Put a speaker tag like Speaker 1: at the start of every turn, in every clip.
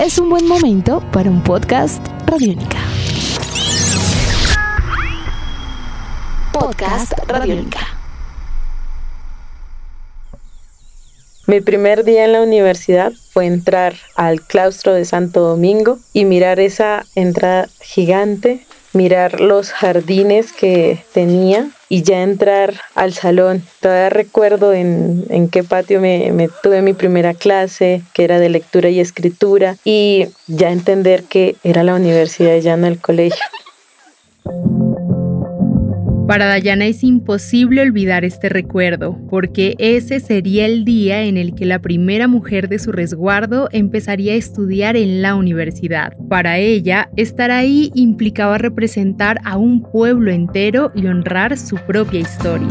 Speaker 1: es un buen momento para un podcast Radiónica. Podcast Radiónica.
Speaker 2: Mi primer día en la universidad fue entrar al claustro de Santo Domingo y mirar esa entrada gigante, mirar los jardines que tenía y ya entrar al salón. Todavía recuerdo en, en qué patio me, me, tuve mi primera clase, que era de lectura y escritura, y ya entender que era la universidad y ya no el colegio.
Speaker 3: Para Dayana es imposible olvidar este recuerdo, porque ese sería el día en el que la primera mujer de su resguardo empezaría a estudiar en la universidad. Para ella, estar ahí implicaba representar a un pueblo entero y honrar su propia historia.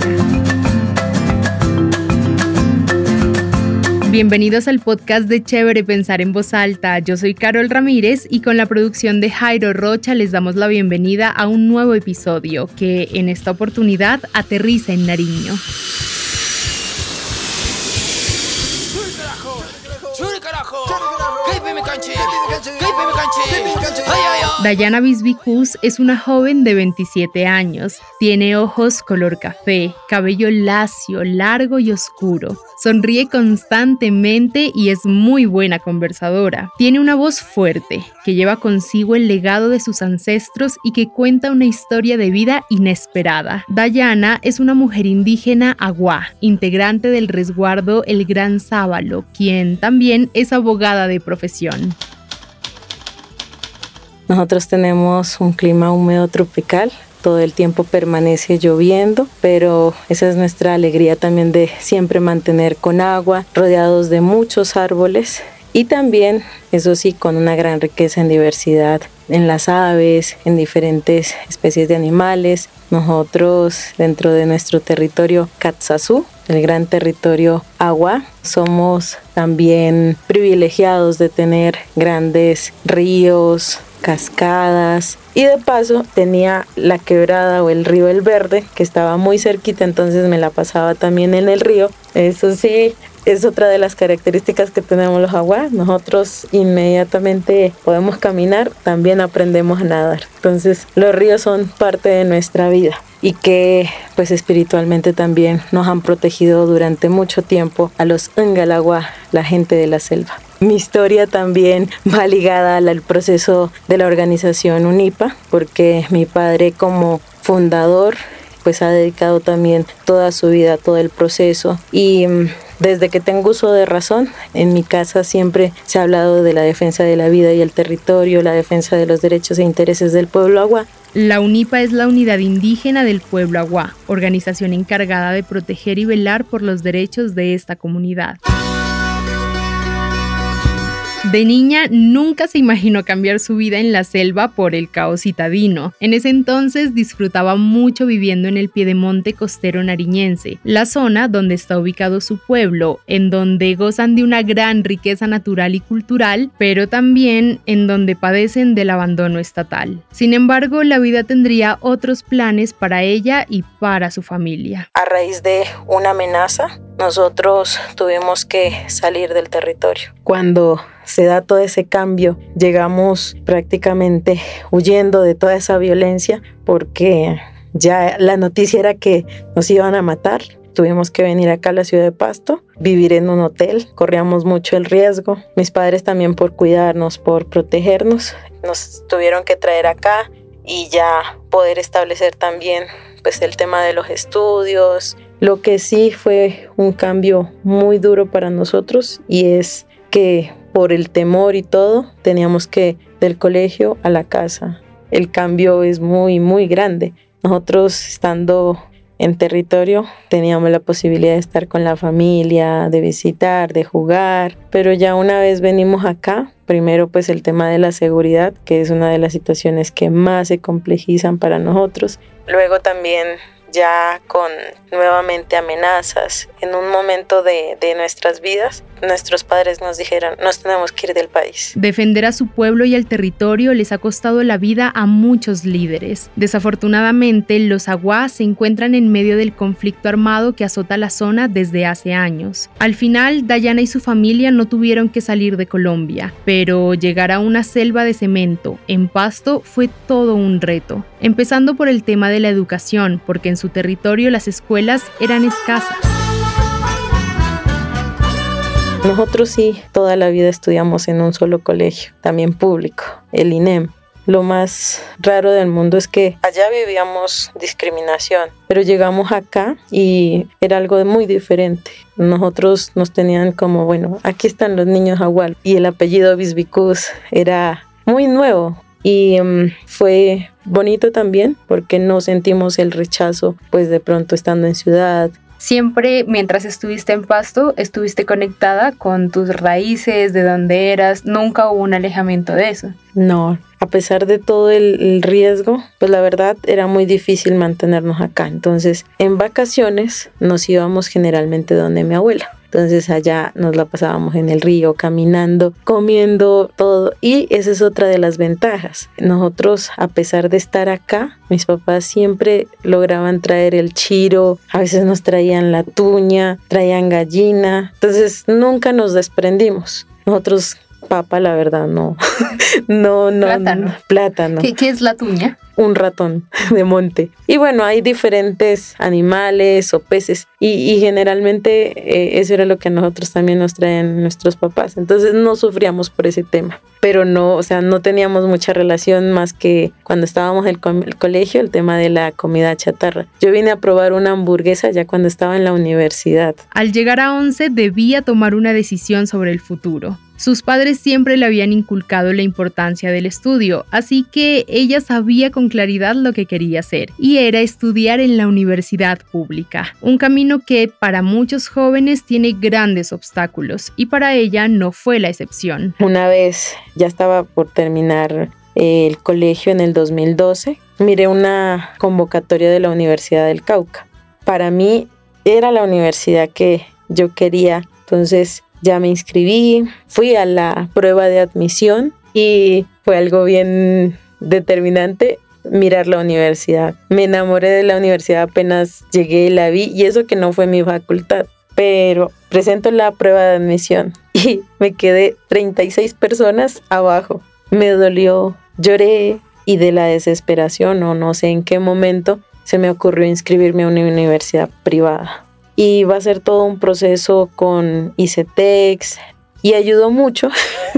Speaker 3: Bienvenidos al podcast de Chévere Pensar en Voz Alta. Yo soy Carol Ramírez y con la producción de Jairo Rocha les damos la bienvenida a un nuevo episodio que en esta oportunidad aterriza en Nariño. Dayana Bisbicus es una joven de 27 años. Tiene ojos color café, cabello lacio, largo y oscuro. Sonríe constantemente y es muy buena conversadora. Tiene una voz fuerte, que lleva consigo el legado de sus ancestros y que cuenta una historia de vida inesperada. Dayana es una mujer indígena aguá, integrante del resguardo El Gran Sábalo, quien también es abogada de profesión.
Speaker 2: Nosotros tenemos un clima húmedo tropical, todo el tiempo permanece lloviendo, pero esa es nuestra alegría también de siempre mantener con agua, rodeados de muchos árboles y también, eso sí, con una gran riqueza en diversidad en las aves, en diferentes especies de animales. Nosotros dentro de nuestro territorio Katsazú, el gran territorio agua, somos también privilegiados de tener grandes ríos, cascadas y de paso tenía la quebrada o el río El Verde que estaba muy cerquita entonces me la pasaba también en el río eso sí es otra de las características que tenemos los aguas. Nosotros inmediatamente podemos caminar, también aprendemos a nadar. Entonces los ríos son parte de nuestra vida y que pues espiritualmente también nos han protegido durante mucho tiempo a los Ngalagua, la gente de la selva. Mi historia también va ligada al proceso de la organización UNIPA, porque mi padre como fundador pues ha dedicado también toda su vida a todo el proceso y mm, desde que tengo uso de razón, en mi casa siempre se ha hablado de la defensa de la vida y el territorio, la defensa de los derechos e intereses del pueblo agua.
Speaker 3: La UNIPA es la unidad indígena del pueblo agua, organización encargada de proteger y velar por los derechos de esta comunidad. De niña nunca se imaginó cambiar su vida en la selva por el caos citadino. En ese entonces disfrutaba mucho viviendo en el piedemonte costero nariñense, la zona donde está ubicado su pueblo, en donde gozan de una gran riqueza natural y cultural, pero también en donde padecen del abandono estatal. Sin embargo, la vida tendría otros planes para ella y para su familia.
Speaker 2: A raíz de una amenaza, nosotros tuvimos que salir del territorio. Cuando se da todo ese cambio, llegamos prácticamente huyendo de toda esa violencia porque ya la noticia era que nos iban a matar. Tuvimos que venir acá a la ciudad de Pasto, vivir en un hotel, corríamos mucho el riesgo. Mis padres también por cuidarnos, por protegernos, nos tuvieron que traer acá y ya poder establecer también pues el tema de los estudios. Lo que sí fue un cambio muy duro para nosotros y es que por el temor y todo teníamos que del colegio a la casa. El cambio es muy, muy grande. Nosotros estando en territorio teníamos la posibilidad de estar con la familia, de visitar, de jugar, pero ya una vez venimos acá, primero pues el tema de la seguridad, que es una de las situaciones que más se complejizan para nosotros. Luego también ya con nuevamente amenazas, en un momento de, de, nuestras vidas, nuestros padres nos dijeron, nos tenemos que ir del país.
Speaker 3: Defender a su pueblo y al territorio les ha costado la vida a muchos líderes. Desafortunadamente, los aguas se encuentran en medio del conflicto armado que azota la zona desde hace años. Al final, Dayana y su familia no tuvieron que salir de Colombia, pero llegar a una selva de cemento en Pasto fue todo un reto, empezando por el tema de la educación, porque en su territorio las escuelas eran escasas.
Speaker 2: Nosotros sí, toda la vida estudiamos en un solo colegio, también público, el INEM. Lo más raro del mundo es que allá vivíamos discriminación, pero llegamos acá y era algo muy diferente. Nosotros nos tenían como, bueno, aquí están los niños Agual y el apellido Bisbicus era muy nuevo y um, fue bonito también porque no sentimos el rechazo pues de pronto estando en ciudad.
Speaker 3: Siempre mientras estuviste en Pasto, estuviste conectada con tus raíces, de dónde eras, nunca hubo un alejamiento de eso.
Speaker 2: No, a pesar de todo el, riesgo, pues la verdad era muy difícil mantenernos acá. Entonces, en vacaciones nos íbamos generalmente donde mi abuela. Entonces allá nos la pasábamos en el río, caminando, comiendo todo. Y esa es otra de las ventajas. Nosotros, a pesar de estar acá, mis papás siempre lograban traer el chiro, a veces nos traían la tuña, traían gallina. Entonces nunca nos desprendimos. Nosotros papa, la verdad, no. no, no.
Speaker 3: Plátano.
Speaker 2: Plátano.
Speaker 3: ¿Qué, ¿Qué, es la tuña?
Speaker 2: Un ratón de monte. Y bueno, hay diferentes animales o peces. Y, generalmente eh, eso era lo que a nosotros también nos traían nuestros papás. Entonces no sufríamos por ese tema. Pero no, o sea, no teníamos mucha relación más que cuando estábamos en el, el colegio, el tema de la comida chatarra. Yo vine a probar una hamburguesa ya cuando estaba en la universidad.
Speaker 3: Al llegar a 11 debía tomar una decisión sobre el futuro. Sus padres siempre le habían inculcado la importancia del estudio, así que ella sabía con claridad lo que quería hacer, y era estudiar en la universidad pública, un camino que para muchos jóvenes tiene grandes obstáculos, y para ella no fue la excepción.
Speaker 2: Una vez ya estaba por terminar el colegio en el 2012, miré una convocatoria de la Universidad del Cauca. Para mí era la universidad que yo quería, entonces ya me inscribí, fui a la prueba de admisión y fue algo bien determinante mirar la universidad. Me enamoré de la universidad apenas llegué y la vi y eso que no fue mi facultad. Pero presento la prueba de admisión y me quedé 36 personas abajo. Me dolió, lloré y de la desesperación o no sé en qué momento se me ocurrió inscribirme a una universidad privada y va a ser todo un proceso con ICETEX y ayudó mucho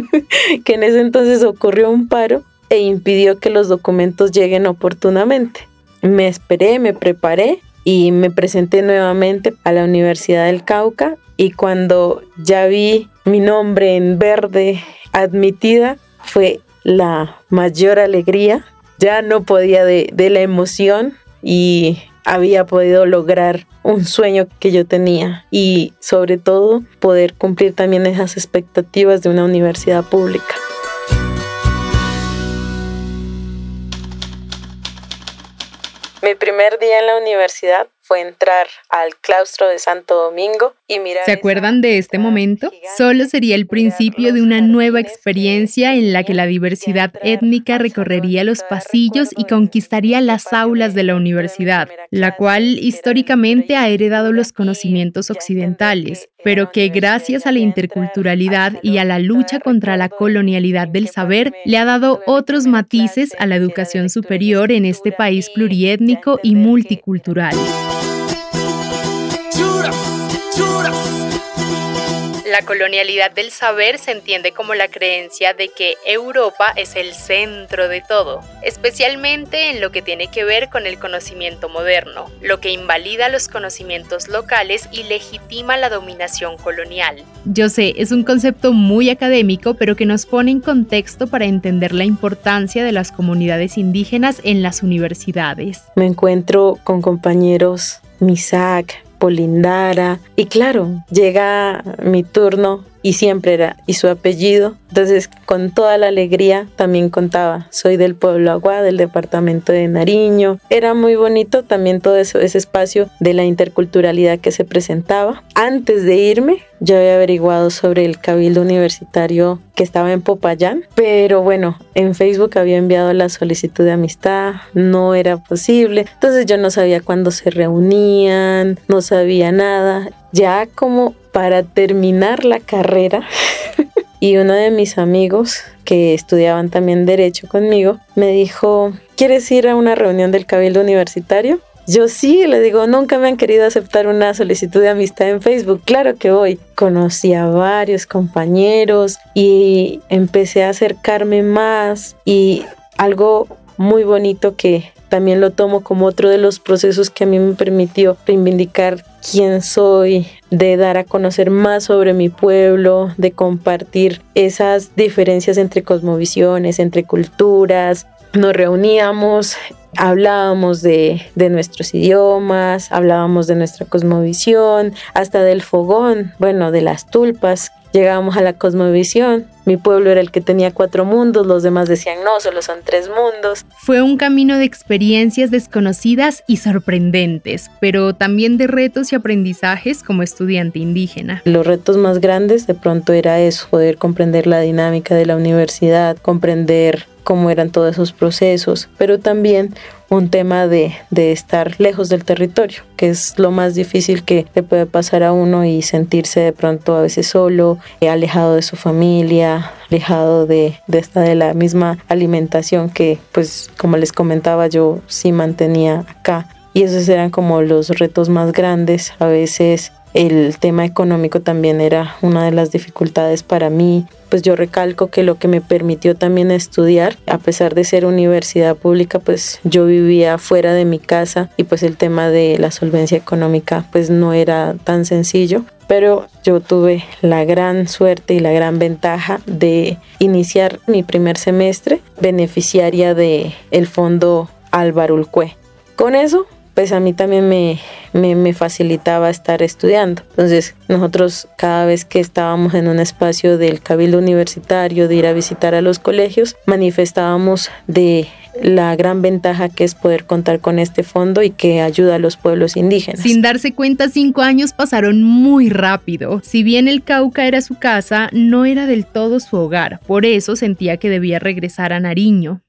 Speaker 2: que en ese entonces ocurrió un paro e impidió que los documentos lleguen oportunamente. Me esperé, me preparé y me presenté nuevamente a la Universidad del Cauca y cuando ya vi mi nombre en verde admitida fue la mayor alegría. Ya no podía de, de la emoción y había podido lograr un sueño que yo tenía y sobre todo poder cumplir también esas expectativas de una universidad pública. Mi primer día en la universidad fue entrar al claustro de Santo Domingo y mirar...
Speaker 3: ¿Se acuerdan de este momento? Solo sería el principio de una nueva experiencia en la que la diversidad étnica recorrería los pasillos y conquistaría las aulas de la universidad, la cual históricamente ha heredado los conocimientos occidentales, pero que gracias a la interculturalidad y a la lucha contra la colonialidad del saber le ha dado otros matices a la educación superior en este país pluriétnico y multicultural. La colonialidad del saber se entiende como la creencia de que Europa es el centro de todo, especialmente en lo que tiene que ver con el conocimiento moderno, lo que invalida los conocimientos locales y legitima la dominación colonial. Yo sé, es un concepto muy académico, pero que nos pone en contexto para entender la importancia de las comunidades indígenas en las universidades.
Speaker 2: Me encuentro con compañeros Misak, Polindara. Y claro, llega mi turno y siempre era, y su apellido. Entonces, con toda la alegría también contaba, soy del pueblo Agua, del departamento de Nariño. Era muy bonito también todo eso, ese espacio de la interculturalidad que se presentaba. Antes de irme, yo había averiguado sobre el cabildo universitario que estaba en Popayán, pero bueno, en Facebook había enviado la solicitud de amistad, no era posible. Entonces yo no sabía cuándo se reunían, no sabía nada. Ya como para terminar la carrera y uno de mis amigos que estudiaban también derecho conmigo me dijo, ¿quieres ir a una reunión del cabildo universitario? Yo sí, le digo, nunca me han querido aceptar una solicitud de amistad en Facebook. Claro que voy. Conocí a varios compañeros y empecé a acercarme más y algo muy bonito que también lo tomo como otro de los procesos que a mí me permitió reivindicar quién soy, de dar a conocer más sobre mi pueblo, de compartir esas diferencias entre cosmovisiones, entre culturas. Nos reuníamos, hablábamos de, de, nuestros idiomas, hablábamos de nuestra cosmovisión, hasta del fogón, bueno, de las tulpas Llegábamos a la cosmovisión. Mi pueblo era el que tenía cuatro mundos, los demás decían no, solo son tres mundos.
Speaker 3: Fue un camino de experiencias desconocidas y sorprendentes, pero también de retos y aprendizajes como estudiante indígena.
Speaker 2: Los retos más grandes de pronto era eso, poder comprender la dinámica de la universidad, comprender cómo eran todos esos procesos, pero también un tema de, de, estar lejos del territorio, que es lo más difícil que le puede pasar a uno y sentirse de pronto a veces solo, eh, alejado de su familia, alejado de, de esta de la misma alimentación que pues como les comentaba yo sí mantenía acá. Y esos eran como los retos más grandes. A veces el tema económico también era una de las dificultades para mí. Pues yo recalco que lo que me permitió también estudiar, a pesar de ser universidad pública, pues yo vivía fuera de mi casa y pues el tema de la solvencia económica pues no era tan sencillo. Pero yo tuve la gran suerte y la gran ventaja de iniciar mi primer semestre beneficiaria de el fondo Álvaro Ulcue. Con eso pues a mí también me, me, facilitaba estar estudiando. Entonces nosotros cada vez que estábamos en un espacio del cabildo universitario, de ir a visitar a los colegios, manifestábamos de la gran ventaja que es poder contar con este fondo y que ayuda a los pueblos indígenas.
Speaker 3: Sin darse cuenta, cinco años pasaron muy rápido. Si bien el Cauca era su casa, no era del todo su hogar. Por eso sentía que debía regresar a Nariño.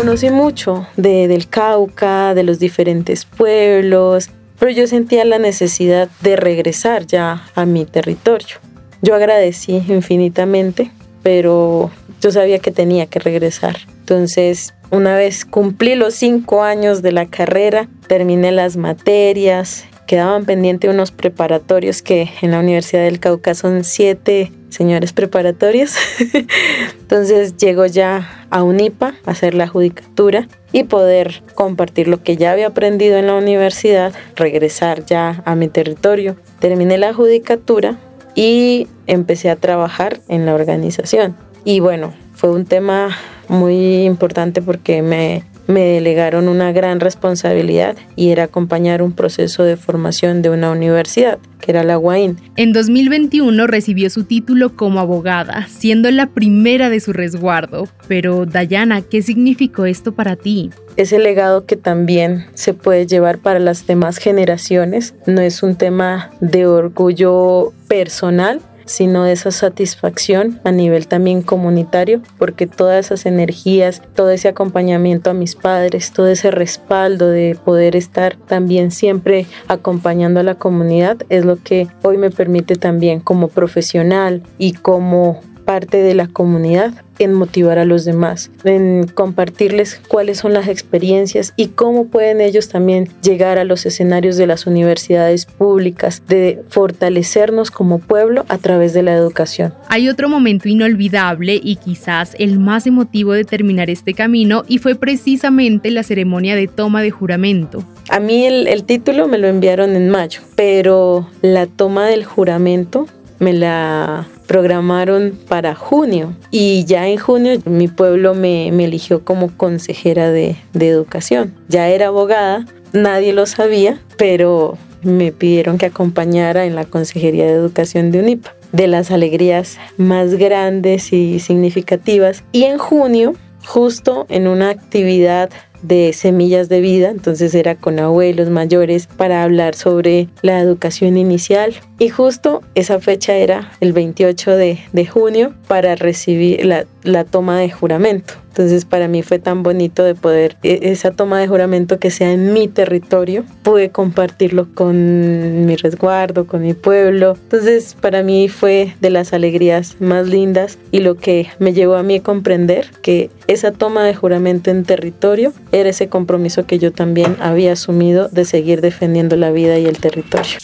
Speaker 2: conocí mucho de, del Cauca, de los diferentes pueblos, pero yo sentía la necesidad de regresar ya a mi territorio. Yo agradecí infinitamente, pero yo sabía que tenía que regresar. Entonces, una vez cumplí los cinco años de la carrera, terminé las materias, quedaban pendientes unos preparatorios que en la Universidad del Cauca son siete señores preparatorios. Entonces llego ya a UNIPA a hacer la judicatura y poder compartir lo que ya había aprendido en la universidad, regresar ya a mi territorio. Terminé la judicatura y empecé a trabajar en la organización. Y bueno, fue un tema muy importante porque me me delegaron una gran responsabilidad y era acompañar un proceso de formación de una universidad, que era la UAIN.
Speaker 3: En 2021 recibió su título como abogada, siendo la primera de su resguardo. Pero Dayana, ¿qué significó esto para ti?
Speaker 2: Ese legado que también se puede llevar para las demás generaciones no es un tema de orgullo personal, sino esa satisfacción a nivel también comunitario, porque todas esas energías, todo ese acompañamiento a mis padres, todo ese respaldo de poder estar también siempre acompañando a la comunidad es lo que hoy me permite también como profesional y como parte de la comunidad en motivar a los demás, en compartirles cuáles son las experiencias y cómo pueden ellos también llegar a los escenarios de las universidades públicas, de fortalecernos como pueblo a través de la educación.
Speaker 3: Hay otro momento inolvidable y quizás el más emotivo de terminar este camino y fue precisamente la ceremonia de toma de juramento.
Speaker 2: A mí el, el título me lo enviaron en mayo, pero la toma del juramento me la programaron para junio y ya en junio mi pueblo me, eligió como consejera de, de educación. Ya era abogada, nadie lo sabía, pero me pidieron que acompañara en la Consejería de Educación de UNIPA de las alegrías más grandes y significativas. Y en junio, justo en una actividad de semillas de vida, entonces era con abuelos mayores para hablar sobre la educación inicial y justo esa fecha era el 28 de, junio para recibir la, la toma de juramento. Entonces para mí fue tan bonito de poder e, esa toma de juramento que sea en mi territorio, pude compartirlo con mi resguardo, con mi pueblo. Entonces para mí fue de las alegrías más lindas y lo que me llevó a mí a comprender que esa toma de juramento en territorio era ese compromiso que yo también había asumido de seguir defendiendo la vida y el territorio.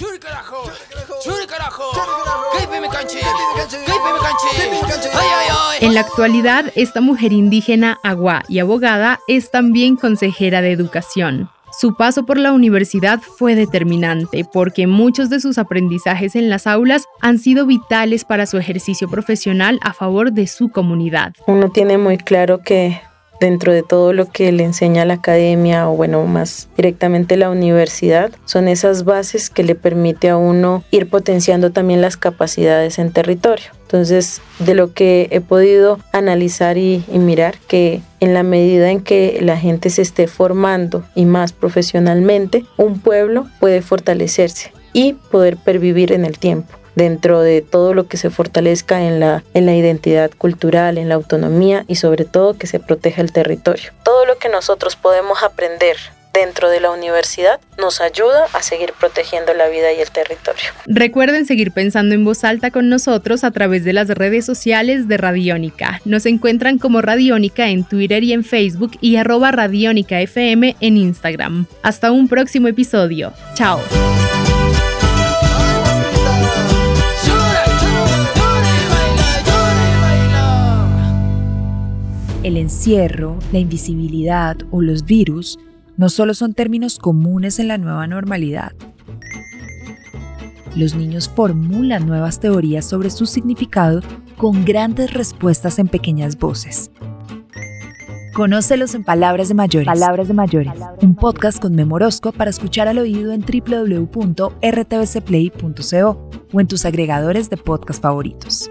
Speaker 3: En la actualidad, esta mujer indígena, agua y abogada es también consejera de educación. Su paso por la universidad fue determinante porque muchos de sus aprendizajes en las aulas han sido vitales para su ejercicio profesional a favor de su comunidad.
Speaker 2: Uno tiene muy claro que dentro de todo lo que le enseña la academia o bueno, más directamente la universidad, son esas bases que le permite a uno ir potenciando también las capacidades en territorio. Entonces, de lo que he podido analizar y, y, mirar, que en la medida en que la gente se esté formando y más profesionalmente, un pueblo puede fortalecerse y poder pervivir en el tiempo dentro de todo lo que se fortalezca en la, en la identidad cultural, en la autonomía y sobre todo que se proteja el territorio. Todo lo que nosotros podemos aprender dentro de la universidad nos ayuda a seguir protegiendo la vida y el territorio.
Speaker 3: Recuerden seguir pensando en voz alta con nosotros a través de las redes sociales de Radiónica. Nos encuentran como Radiónica en Twitter y en Facebook y arroba Radiónica en Instagram. Hasta un próximo episodio. Chao.
Speaker 4: El encierro, la invisibilidad o los virus no solo son términos comunes en la nueva normalidad. Los niños formulan nuevas teorías sobre su significado con grandes respuestas en pequeñas voces. Conócelos en Palabras de Mayores.
Speaker 1: Palabras de Mayores.
Speaker 4: Un podcast con Memorosco para escuchar al oído en www.rtbcplay.co o en tus agregadores de podcast favoritos.